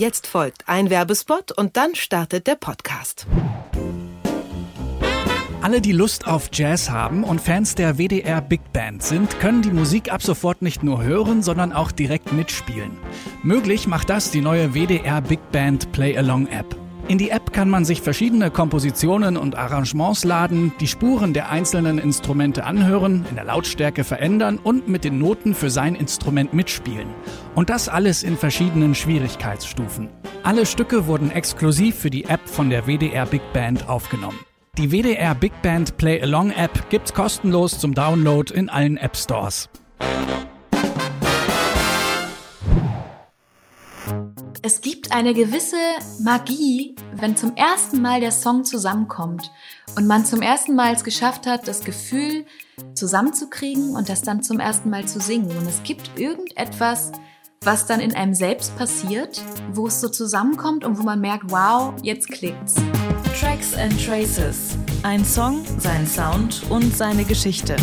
Jetzt folgt ein Werbespot und dann startet der Podcast. Alle, die Lust auf Jazz haben und Fans der WDR Big Band sind, können die Musik ab sofort nicht nur hören, sondern auch direkt mitspielen. Möglich macht das die neue WDR Big Band Play Along App. In die App kann man sich verschiedene Kompositionen und Arrangements laden, die Spuren der einzelnen Instrumente anhören, in der Lautstärke verändern und mit den Noten für sein Instrument mitspielen. Und das alles in verschiedenen Schwierigkeitsstufen. Alle Stücke wurden exklusiv für die App von der WDR Big Band aufgenommen. Die WDR Big Band Play Along App gibt's kostenlos zum Download in allen App Stores. Es gibt eine gewisse Magie, wenn zum ersten Mal der Song zusammenkommt und man zum ersten Mal es geschafft hat, das Gefühl zusammenzukriegen und das dann zum ersten Mal zu singen. Und es gibt irgendetwas, was dann in einem selbst passiert, wo es so zusammenkommt und wo man merkt, wow, jetzt klickt's. Tracks and Traces. Ein Song, sein Sound und seine Geschichte.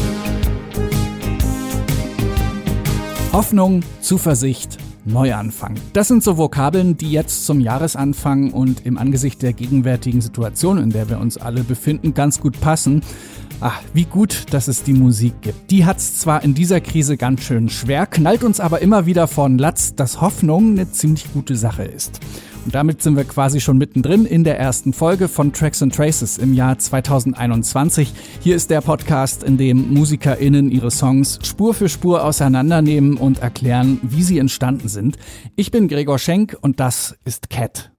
Hoffnung, Zuversicht, Neuanfang. Das sind so Vokabeln, die jetzt zum Jahresanfang und im Angesicht der gegenwärtigen Situation, in der wir uns alle befinden, ganz gut passen. Ach, wie gut, dass es die Musik gibt. Die hat's zwar in dieser Krise ganz schön schwer, knallt uns aber immer wieder von Latz, dass Hoffnung eine ziemlich gute Sache ist. Und damit sind wir quasi schon mittendrin in der ersten Folge von Tracks and Traces im Jahr 2021. Hier ist der Podcast, in dem MusikerInnen ihre Songs Spur für Spur auseinandernehmen und erklären, wie sie entstanden sind. Ich bin Gregor Schenk und das ist Cat.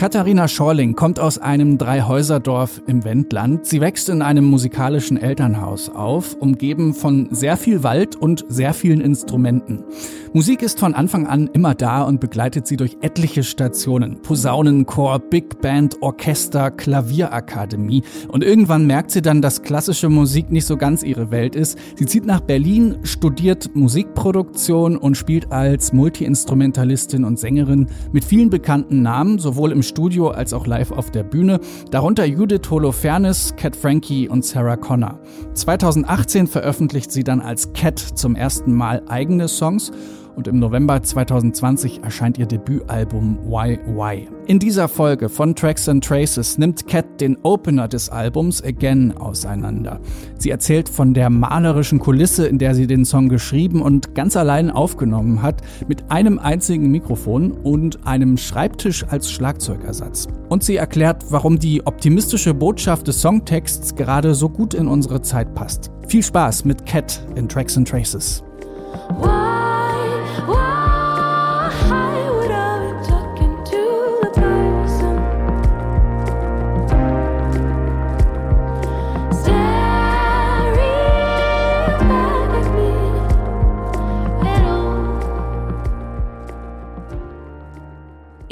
Katharina Schorling kommt aus einem Dreihäuserdorf im Wendland. Sie wächst in einem musikalischen Elternhaus auf, umgeben von sehr viel Wald und sehr vielen Instrumenten. Musik ist von Anfang an immer da und begleitet sie durch etliche Stationen. Posaunenchor, Big Band, Orchester, Klavierakademie. Und irgendwann merkt sie dann, dass klassische Musik nicht so ganz ihre Welt ist. Sie zieht nach Berlin, studiert Musikproduktion und spielt als Multiinstrumentalistin und Sängerin mit vielen bekannten Namen, sowohl im Studio als auch live auf der Bühne, darunter Judith Holofernes, Cat Frankie und Sarah Connor. 2018 veröffentlicht sie dann als Cat zum ersten Mal eigene Songs und im November 2020 erscheint ihr Debütalbum Why Why. In dieser Folge von Tracks and Traces nimmt Cat den Opener des Albums Again auseinander. Sie erzählt von der malerischen Kulisse, in der sie den Song geschrieben und ganz allein aufgenommen hat, mit einem einzigen Mikrofon und einem Schreibtisch als Schlagzeugersatz. Und sie erklärt, warum die optimistische Botschaft des Songtexts gerade so gut in unsere Zeit passt. Viel Spaß mit Cat in Tracks and Traces.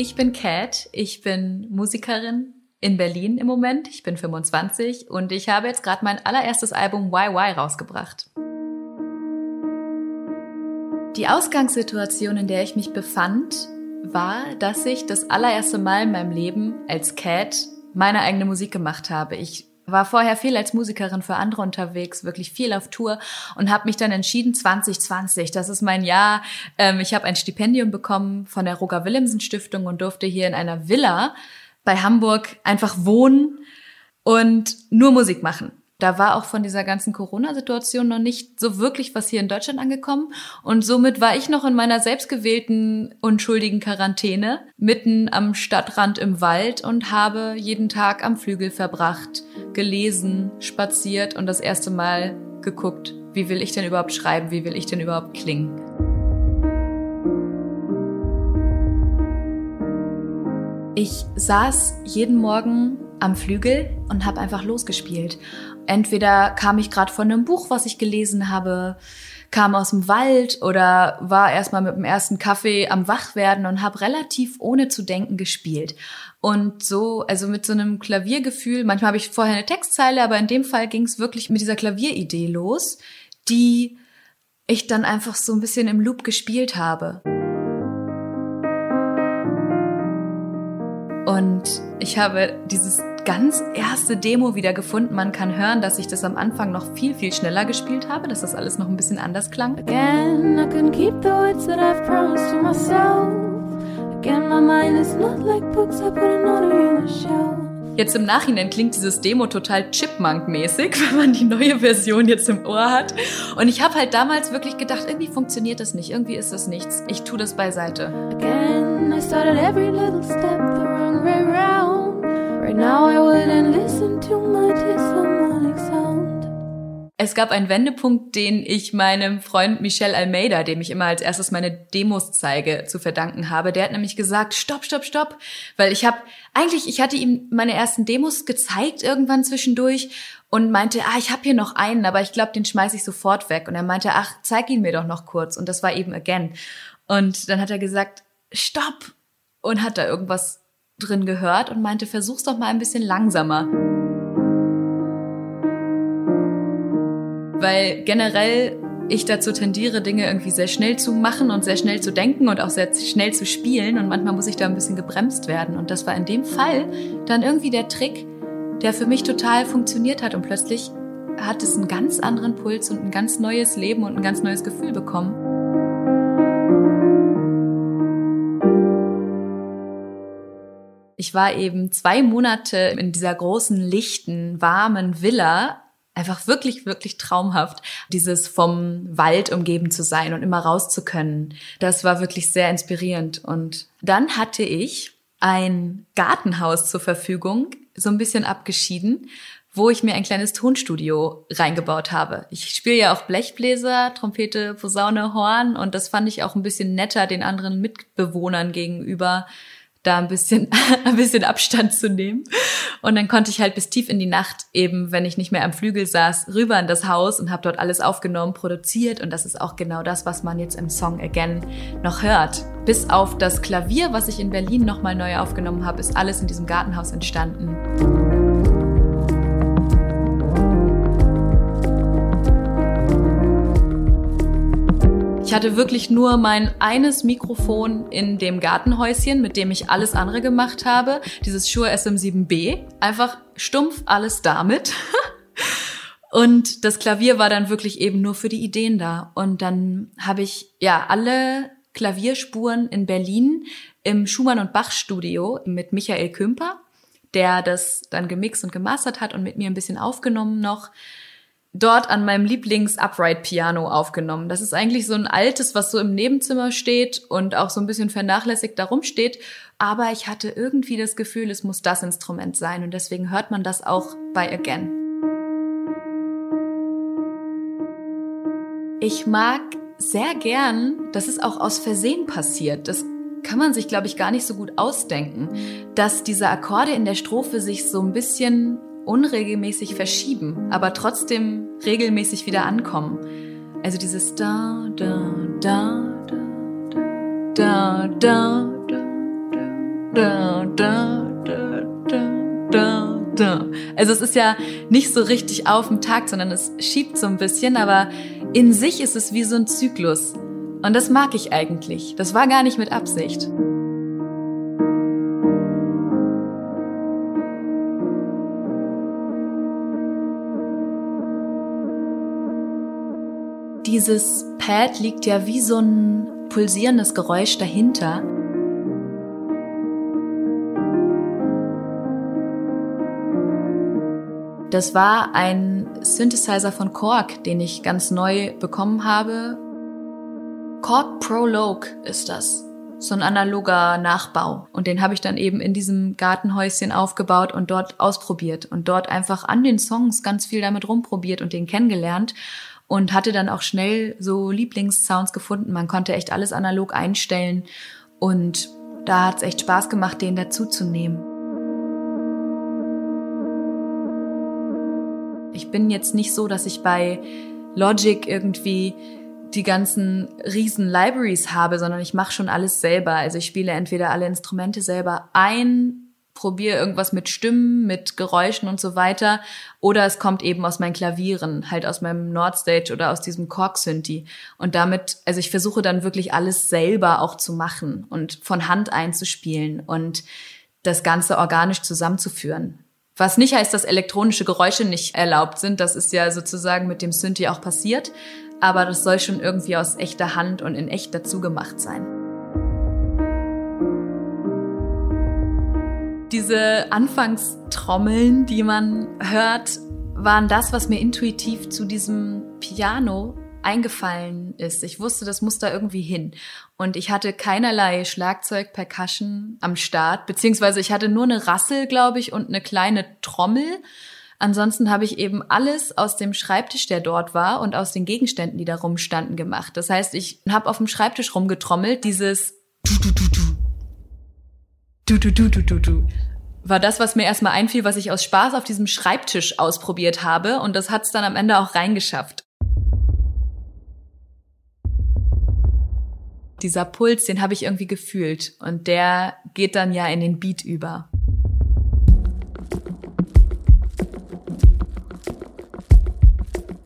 Ich bin Kat, ich bin Musikerin in Berlin im Moment. Ich bin 25 und ich habe jetzt gerade mein allererstes Album YY rausgebracht. Die Ausgangssituation, in der ich mich befand, war, dass ich das allererste Mal in meinem Leben als Cat meine eigene Musik gemacht habe. Ich war vorher viel als Musikerin für andere unterwegs, wirklich viel auf Tour und habe mich dann entschieden, 2020, das ist mein Jahr. Ähm, ich habe ein Stipendium bekommen von der Roger Willemsen Stiftung und durfte hier in einer Villa bei Hamburg einfach wohnen und nur Musik machen. Da war auch von dieser ganzen Corona-Situation noch nicht so wirklich was hier in Deutschland angekommen. Und somit war ich noch in meiner selbstgewählten unschuldigen Quarantäne mitten am Stadtrand im Wald und habe jeden Tag am Flügel verbracht, gelesen, spaziert und das erste Mal geguckt, wie will ich denn überhaupt schreiben, wie will ich denn überhaupt klingen. Ich saß jeden Morgen am Flügel und habe einfach losgespielt. Entweder kam ich gerade von einem Buch, was ich gelesen habe, kam aus dem Wald oder war erstmal mit dem ersten Kaffee am Wachwerden und habe relativ ohne zu denken gespielt. Und so, also mit so einem Klaviergefühl, manchmal habe ich vorher eine Textzeile, aber in dem Fall ging es wirklich mit dieser Klavieridee los, die ich dann einfach so ein bisschen im Loop gespielt habe. Und ich habe dieses ganz erste Demo wieder gefunden. Man kann hören, dass ich das am Anfang noch viel, viel schneller gespielt habe, dass das alles noch ein bisschen anders klang. Again, I couldn't keep the words that I've promised to myself. Again, my mind is not like books I put in order in a shelf. Jetzt im Nachhinein klingt dieses Demo total Chipmunk-mäßig, wenn man die neue Version jetzt im Ohr hat. Und ich habe halt damals wirklich gedacht, irgendwie funktioniert das nicht, irgendwie ist das nichts. Ich tue das beiseite. Again, I started every little step the wrong way round. Now I wouldn't listen to my disharmonic sound. Es gab einen Wendepunkt, den ich meinem Freund Michel Almeida, dem ich immer als erstes meine Demos zeige, zu verdanken habe. Der hat nämlich gesagt, stopp, stopp, stopp, weil ich habe eigentlich, ich hatte ihm meine ersten Demos gezeigt irgendwann zwischendurch und meinte, ah, ich habe hier noch einen, aber ich glaube, den schmeiß ich sofort weg. Und er meinte, ach, zeig ihn mir doch noch kurz. Und das war eben Again. Und dann hat er gesagt, stopp und hat da irgendwas drin gehört und meinte, versuch's doch mal ein bisschen langsamer. weil generell ich dazu tendiere, Dinge irgendwie sehr schnell zu machen und sehr schnell zu denken und auch sehr schnell zu spielen. Und manchmal muss ich da ein bisschen gebremst werden. Und das war in dem Fall dann irgendwie der Trick, der für mich total funktioniert hat. Und plötzlich hat es einen ganz anderen Puls und ein ganz neues Leben und ein ganz neues Gefühl bekommen. Ich war eben zwei Monate in dieser großen, lichten, warmen Villa einfach wirklich, wirklich traumhaft, dieses vom Wald umgeben zu sein und immer raus zu können. Das war wirklich sehr inspirierend. Und dann hatte ich ein Gartenhaus zur Verfügung, so ein bisschen abgeschieden, wo ich mir ein kleines Tonstudio reingebaut habe. Ich spiele ja auch Blechbläser, Trompete, Posaune, Horn und das fand ich auch ein bisschen netter den anderen Mitbewohnern gegenüber, da ein bisschen, ein bisschen Abstand zu nehmen. Und dann konnte ich halt bis tief in die Nacht eben, wenn ich nicht mehr am Flügel saß, rüber in das Haus und habe dort alles aufgenommen, produziert. Und das ist auch genau das, was man jetzt im Song Again noch hört. Bis auf das Klavier, was ich in Berlin nochmal neu aufgenommen habe, ist alles in diesem Gartenhaus entstanden. Ich hatte wirklich nur mein eines Mikrofon in dem Gartenhäuschen, mit dem ich alles andere gemacht habe. Dieses Shure SM7B. Einfach stumpf alles damit. Und das Klavier war dann wirklich eben nur für die Ideen da. Und dann habe ich ja alle Klavierspuren in Berlin im Schumann und Bach Studio mit Michael Kümper, der das dann gemixt und gemastert hat und mit mir ein bisschen aufgenommen noch dort an meinem Lieblings-Upright-Piano aufgenommen. Das ist eigentlich so ein altes, was so im Nebenzimmer steht und auch so ein bisschen vernachlässigt darum steht. Aber ich hatte irgendwie das Gefühl, es muss das Instrument sein und deswegen hört man das auch bei Again. Ich mag sehr gern, das ist auch aus Versehen passiert. Das kann man sich, glaube ich, gar nicht so gut ausdenken, dass diese Akkorde in der Strophe sich so ein bisschen unregelmäßig verschieben, aber trotzdem regelmäßig wieder ankommen. Also dieses da, da, da, da, da, da, da, da, da, da, da, da. Also es ist ja nicht so richtig auf dem Takt, sondern es schiebt so ein bisschen, aber in sich ist es wie so ein Zyklus. Und das mag ich eigentlich. Das war gar nicht mit Absicht. Dieses Pad liegt ja wie so ein pulsierendes Geräusch dahinter. Das war ein Synthesizer von Korg, den ich ganz neu bekommen habe. Korg Prologue ist das. So ein analoger Nachbau. Und den habe ich dann eben in diesem Gartenhäuschen aufgebaut und dort ausprobiert und dort einfach an den Songs ganz viel damit rumprobiert und den kennengelernt und hatte dann auch schnell so Lieblingssounds gefunden. Man konnte echt alles analog einstellen und da hat es echt Spaß gemacht, den dazuzunehmen. Ich bin jetzt nicht so, dass ich bei Logic irgendwie die ganzen riesen Libraries habe, sondern ich mache schon alles selber. Also ich spiele entweder alle Instrumente selber ein probiere irgendwas mit Stimmen, mit Geräuschen und so weiter. Oder es kommt eben aus meinen Klavieren, halt aus meinem Nordstage oder aus diesem Korg-Synthi. Und damit, also ich versuche dann wirklich alles selber auch zu machen und von Hand einzuspielen und das Ganze organisch zusammenzuführen. Was nicht heißt, dass elektronische Geräusche nicht erlaubt sind. Das ist ja sozusagen mit dem Synthi auch passiert. Aber das soll schon irgendwie aus echter Hand und in echt dazu gemacht sein. Diese Anfangstrommeln, die man hört, waren das, was mir intuitiv zu diesem Piano eingefallen ist. Ich wusste, das muss da irgendwie hin. Und ich hatte keinerlei Schlagzeug, Percussion am Start, beziehungsweise ich hatte nur eine Rassel, glaube ich, und eine kleine Trommel. Ansonsten habe ich eben alles aus dem Schreibtisch, der dort war, und aus den Gegenständen, die da rumstanden, gemacht. Das heißt, ich habe auf dem Schreibtisch rumgetrommelt, dieses du du du du du du du du du du war das, was mir erstmal einfiel, was ich aus Spaß auf diesem Schreibtisch ausprobiert habe. Und das hat es dann am Ende auch reingeschafft. Dieser Puls, den habe ich irgendwie gefühlt. Und der geht dann ja in den Beat über.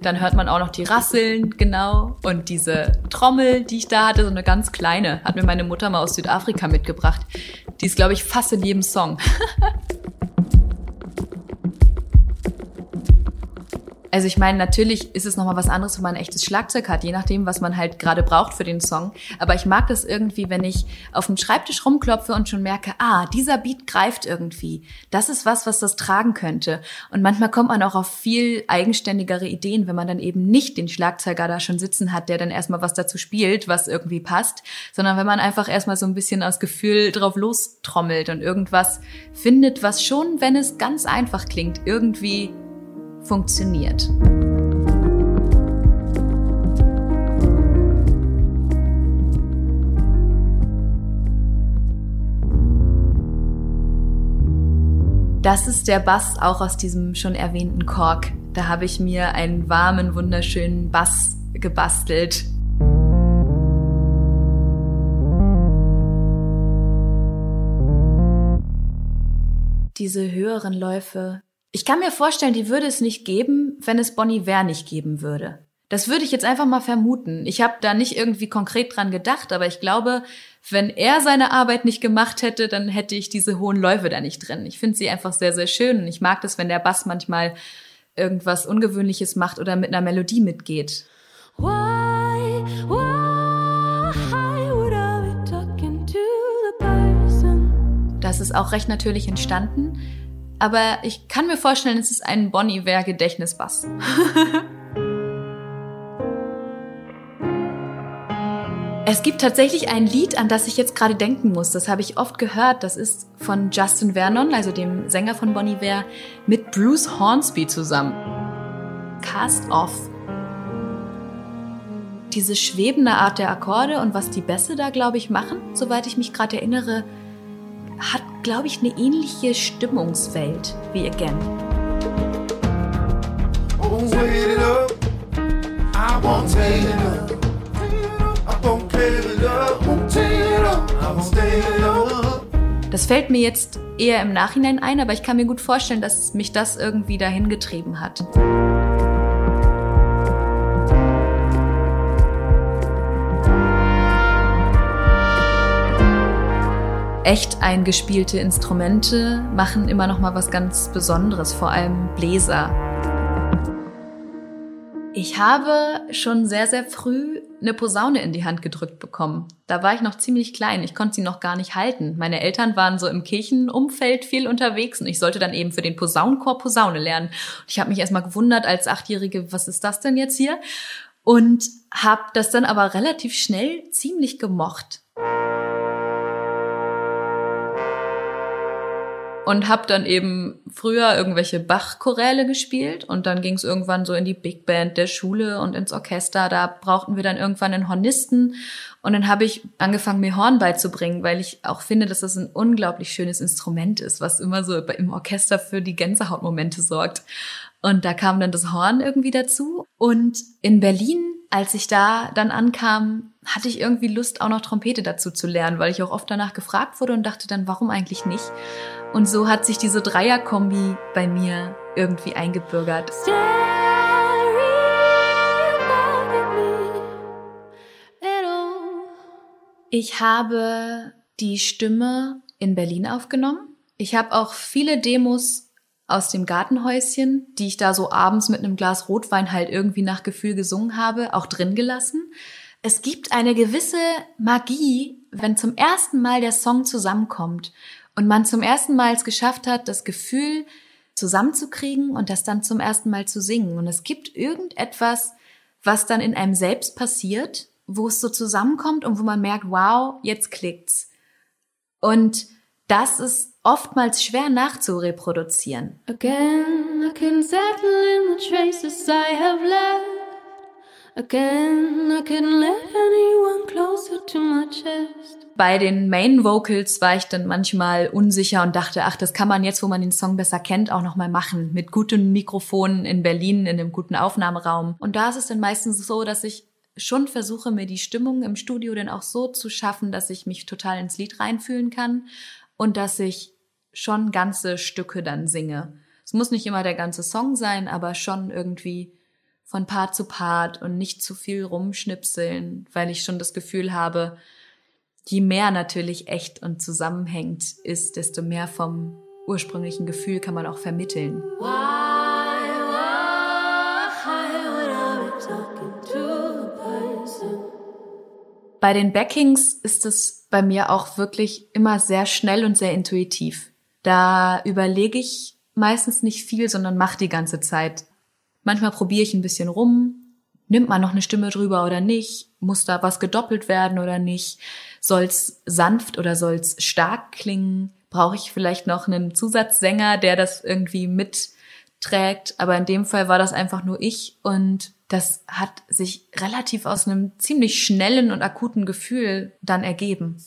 Dann hört man auch noch die Rasseln, genau. Und diese Trommel, die ich da hatte, so eine ganz kleine, hat mir meine Mutter mal aus Südafrika mitgebracht. Die ist, glaube ich, fast in jedem Song. Also ich meine, natürlich ist es nochmal was anderes, wenn man ein echtes Schlagzeug hat, je nachdem, was man halt gerade braucht für den Song. Aber ich mag das irgendwie, wenn ich auf dem Schreibtisch rumklopfe und schon merke, ah, dieser Beat greift irgendwie. Das ist was, was das tragen könnte. Und manchmal kommt man auch auf viel eigenständigere Ideen, wenn man dann eben nicht den Schlagzeuger da schon sitzen hat, der dann erstmal was dazu spielt, was irgendwie passt, sondern wenn man einfach erstmal so ein bisschen aus Gefühl drauf lostrommelt und irgendwas findet, was schon, wenn es ganz einfach klingt, irgendwie funktioniert. Das ist der Bass auch aus diesem schon erwähnten Kork. Da habe ich mir einen warmen, wunderschönen Bass gebastelt. Diese höheren Läufe, ich kann mir vorstellen, die würde es nicht geben, wenn es Bonnie Ware nicht geben würde. Das würde ich jetzt einfach mal vermuten. Ich habe da nicht irgendwie konkret dran gedacht, aber ich glaube, wenn er seine Arbeit nicht gemacht hätte, dann hätte ich diese hohen Läufe da nicht drin. Ich finde sie einfach sehr, sehr schön und ich mag das, wenn der Bass manchmal irgendwas Ungewöhnliches macht oder mit einer Melodie mitgeht. Why, why das ist auch recht natürlich entstanden aber ich kann mir vorstellen, es ist ein Bon Iver Gedächtnisbass. Es gibt tatsächlich ein Lied, an das ich jetzt gerade denken muss. Das habe ich oft gehört. Das ist von Justin Vernon, also dem Sänger von Bon Iver, mit Bruce Hornsby zusammen. Cast Off. Diese schwebende Art der Akkorde und was die Bässe da, glaube ich, machen, soweit ich mich gerade erinnere, hat, glaube ich, eine ähnliche Stimmungswelt wie Again. Das fällt mir jetzt eher im Nachhinein ein, aber ich kann mir gut vorstellen, dass mich das irgendwie dahin getrieben hat. Echt eingespielte Instrumente machen immer noch mal was ganz Besonderes, vor allem Bläser. Ich habe schon sehr, sehr früh eine Posaune in die Hand gedrückt bekommen. Da war ich noch ziemlich klein. Ich konnte sie noch gar nicht halten. Meine Eltern waren so im Kirchenumfeld viel unterwegs und ich sollte dann eben für den Posaunenchor Posaune lernen. Ich habe mich erstmal gewundert als Achtjährige, was ist das denn jetzt hier? Und habe das dann aber relativ schnell ziemlich gemocht. Und habe dann eben früher irgendwelche Bach-Choräle gespielt und dann ging es irgendwann so in die Big Band der Schule und ins Orchester. Da brauchten wir dann irgendwann einen Hornisten und dann habe ich angefangen, mir Horn beizubringen, weil ich auch finde, dass das ein unglaublich schönes Instrument ist, was immer so im Orchester für die Gänsehautmomente sorgt. Und da kam dann das Horn irgendwie dazu. Und in Berlin, als ich da dann ankam, hatte ich irgendwie Lust, auch noch Trompete dazu zu lernen, weil ich auch oft danach gefragt wurde und dachte dann, warum eigentlich nicht? Und so hat sich diese Dreierkombi bei mir irgendwie eingebürgert. Ich habe die Stimme in Berlin aufgenommen. Ich habe auch viele Demos aus dem Gartenhäuschen, die ich da so abends mit einem Glas Rotwein halt irgendwie nach Gefühl gesungen habe, auch drin gelassen. Es gibt eine gewisse Magie, wenn zum ersten Mal der Song zusammenkommt und man zum ersten Mal es geschafft hat, das Gefühl zusammenzukriegen und das dann zum ersten Mal zu singen. Und es gibt irgendetwas, was dann in einem selbst passiert, wo es so zusammenkommt und wo man merkt, wow, jetzt klickt's. Und das ist oftmals schwer nachzureproduzieren. Again, I can settle in the traces I have left. Bei den Main Vocals war ich dann manchmal unsicher und dachte, ach, das kann man jetzt, wo man den Song besser kennt, auch noch mal machen mit guten Mikrofonen in Berlin in einem guten Aufnahmeraum. Und da ist es dann meistens so, dass ich schon versuche, mir die Stimmung im Studio dann auch so zu schaffen, dass ich mich total ins Lied reinfühlen kann und dass ich schon ganze Stücke dann singe. Es muss nicht immer der ganze Song sein, aber schon irgendwie von Part zu Part und nicht zu viel rumschnipseln, weil ich schon das Gefühl habe, je mehr natürlich echt und zusammenhängt ist, desto mehr vom ursprünglichen Gefühl kann man auch vermitteln. Bei den Backings ist es bei mir auch wirklich immer sehr schnell und sehr intuitiv. Da überlege ich meistens nicht viel, sondern mache die ganze Zeit. Manchmal probiere ich ein bisschen rum. Nimmt man noch eine Stimme drüber oder nicht? Muss da was gedoppelt werden oder nicht? Soll's sanft oder soll's stark klingen? Brauche ich vielleicht noch einen Zusatzsänger, der das irgendwie mitträgt? Aber in dem Fall war das einfach nur ich und das hat sich relativ aus einem ziemlich schnellen und akuten Gefühl dann ergeben.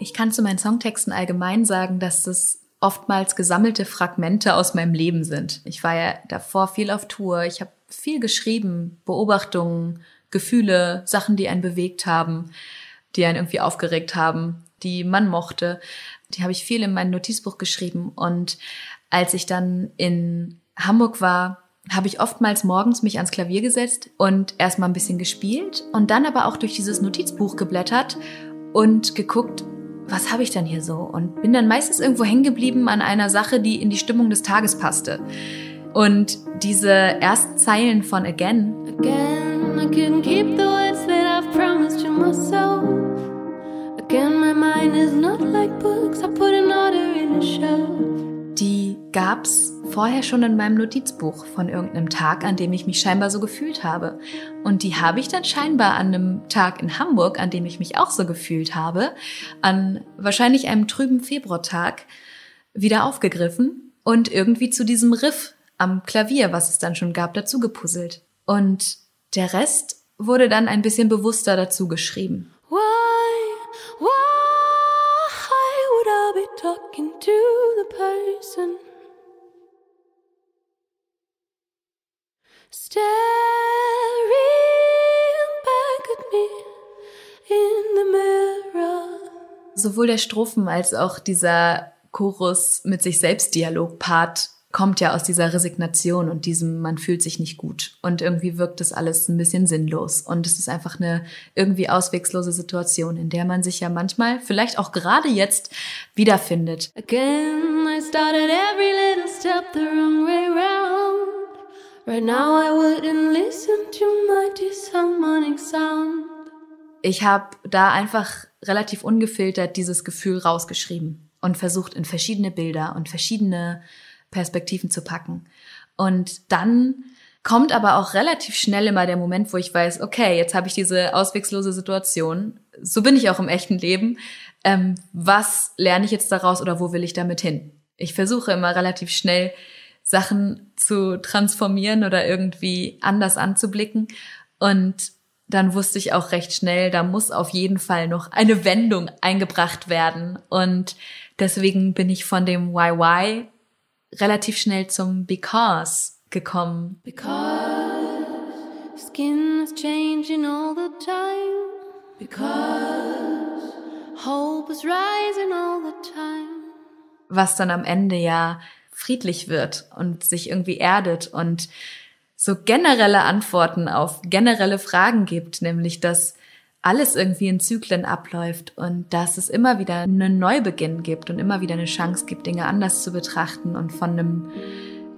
Ich kann zu meinen Songtexten allgemein sagen, dass das oftmals gesammelte Fragmente aus meinem Leben sind. Ich war ja davor viel auf Tour, ich habe viel geschrieben, Beobachtungen, Gefühle, Sachen, die einen bewegt haben, die einen irgendwie aufgeregt haben, die man mochte. Die habe ich viel in mein Notizbuch geschrieben. Und als ich dann in Hamburg war, habe ich oftmals morgens mich ans Klavier gesetzt und erstmal ein bisschen gespielt und dann aber auch durch dieses Notizbuch geblättert und geguckt, was habe ich denn hier so? Und bin dann meistens irgendwo hängen geblieben an einer Sache, die in die Stimmung des Tages passte. Und diese ersten Zeilen von Again. Again, I couldn't keep the words that I've promised to myself. Again, my mind is not like books. I put an order in a shelf die gab's vorher schon in meinem Notizbuch von irgendeinem Tag, an dem ich mich scheinbar so gefühlt habe. Und die habe ich dann scheinbar an einem Tag in Hamburg, an dem ich mich auch so gefühlt habe, an wahrscheinlich einem trüben Februartag wieder aufgegriffen und irgendwie zu diesem Riff am Klavier, was es dann schon gab, dazu gepuzzelt. Und der Rest wurde dann ein bisschen bewusster dazu geschrieben. Person staring back at me in the mirror. Sowohl der Strophen als auch dieser Chorus mit sich selbst Dialog-Part kommt ja aus dieser Resignation und diesem, man fühlt sich nicht gut. Und irgendwie wirkt das alles ein bisschen sinnlos. Und es ist einfach eine irgendwie auswegslose Situation, in der man sich ja manchmal, vielleicht auch gerade jetzt, wiederfindet. Again, I started every little step the wrong way round. Right now I wouldn't listen to my disharmonic sound. Ich habe da einfach relativ ungefiltert dieses Gefühl rausgeschrieben und versucht in verschiedene Bilder und verschiedene Perspektiven zu packen. Und dann kommt aber auch relativ schnell immer der Moment, wo ich weiß, okay, jetzt habe ich diese auswegslose Situation. So bin ich auch im echten Leben. Ähm, was lerne ich jetzt daraus oder wo will ich damit hin? Ich versuche immer relativ schnell Sachen zu transformieren oder irgendwie anders anzublicken. Und dann wusste ich auch recht schnell, da muss auf jeden Fall noch eine Wendung eingebracht werden. Und deswegen bin ich von dem YY relativ schnell zum Because gekommen. Because skin is changing all the time. Because hope is rising all the time. Was dann am Ende ja friedlich wird und sich irgendwie erdet und so generelle Antworten auf generelle Fragen gibt, nämlich dass alles irgendwie in Zyklen abläuft und dass es immer wieder einen Neubeginn gibt und immer wieder eine Chance gibt, Dinge anders zu betrachten und von einem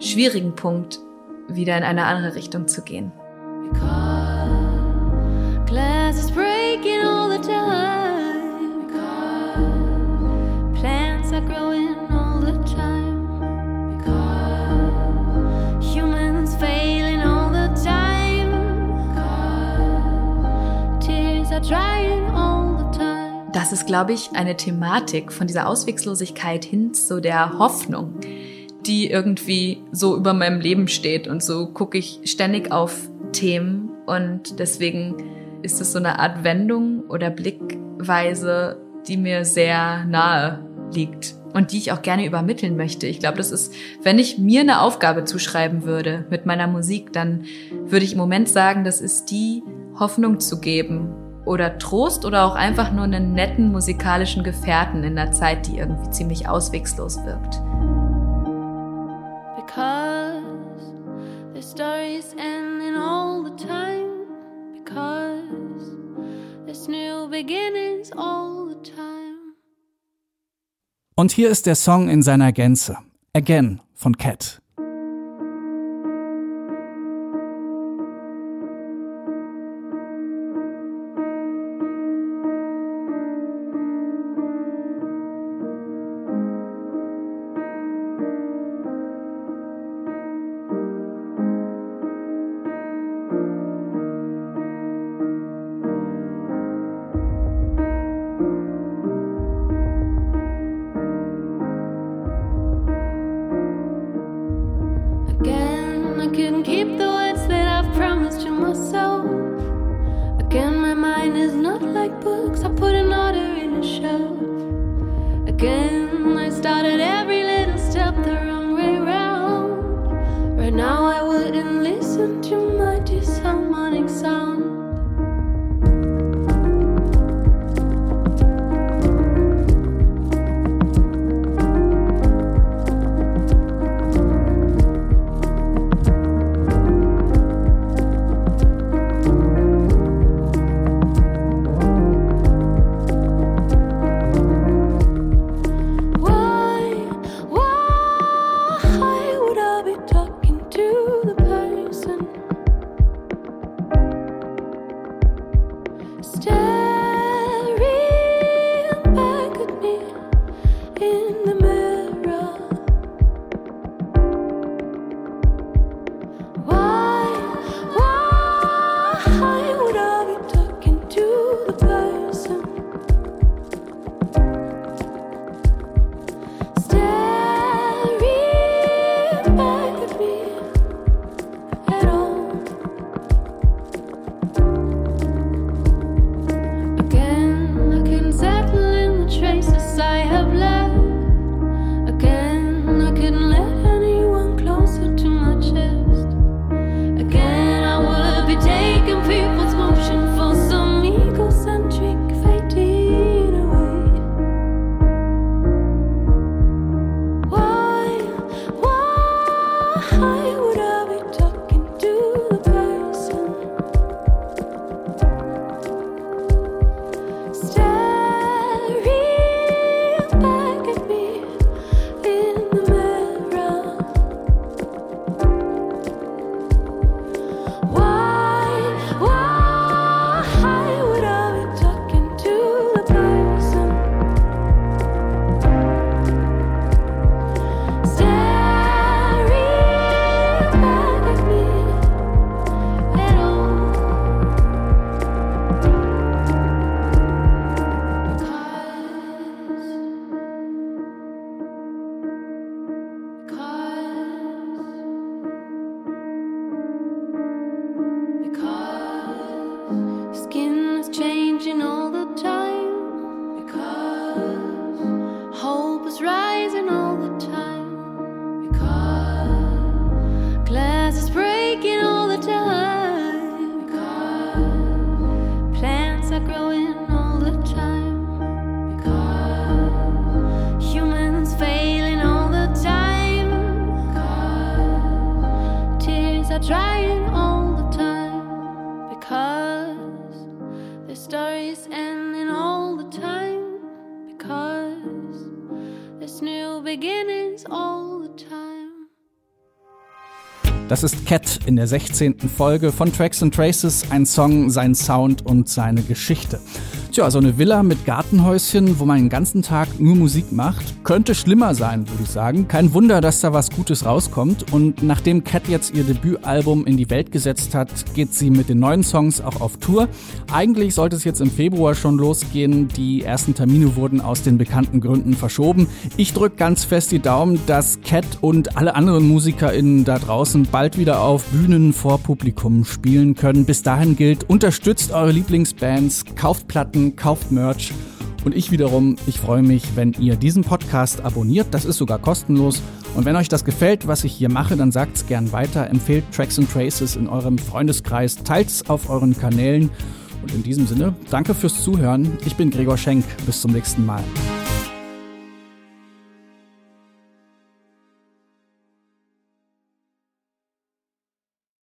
schwierigen Punkt wieder in eine andere Richtung zu gehen. Glass Das ist, glaube ich, eine Thematik von dieser Auswegslosigkeit hin zu der Hoffnung die irgendwie so über meinem Leben steht. Und so gucke ich ständig auf Themen und deswegen ist es so eine Art Wendung oder Blickweise, die mir sehr nahe liegt und die ich auch gerne übermitteln möchte. Ich glaube, das ist, wenn ich mir eine Aufgabe zuschreiben würde mit meiner Musik, dann würde ich im Moment sagen, das ist die Hoffnung zu geben oder Trost oder auch einfach nur einen netten musikalischen Gefährten in einer Zeit, die irgendwie ziemlich auswegslos wirkt. Because the story's ending all the time. Because there's new beginnings all the time. Und hier ist der Song in seiner Gänze. Again von Cat. Das ist Cat in der 16. Folge von Tracks and Traces, ein Song, sein Sound und seine Geschichte. Tja, so eine Villa mit Gartenhäuschen, wo man den ganzen Tag nur Musik macht, könnte schlimmer sein, würde ich sagen. Kein Wunder, dass da was Gutes rauskommt. Und nachdem Cat jetzt ihr Debütalbum in die Welt gesetzt hat, geht sie mit den neuen Songs auch auf Tour. Eigentlich sollte es jetzt im Februar schon losgehen. Die ersten Termine wurden aus den bekannten Gründen verschoben. Ich drücke ganz fest die Daumen, dass Cat und alle anderen MusikerInnen da draußen bald wieder auf Bühnen vor Publikum spielen können. Bis dahin gilt, unterstützt eure Lieblingsbands, kauft Platten, Platten, kauft Merch. Und ich wiederum, ich freue mich, wenn ihr diesen Podcast abonniert. Das ist sogar kostenlos. Und wenn euch das gefällt, was ich hier mache, dann sagt es gern weiter. Empfehlt Tracks and Traces in eurem Freundeskreis. Teilt es auf euren Kanälen. Und in diesem Sinne, danke fürs Zuhören. Ich bin Gregor Schenk. Bis zum nächsten Mal.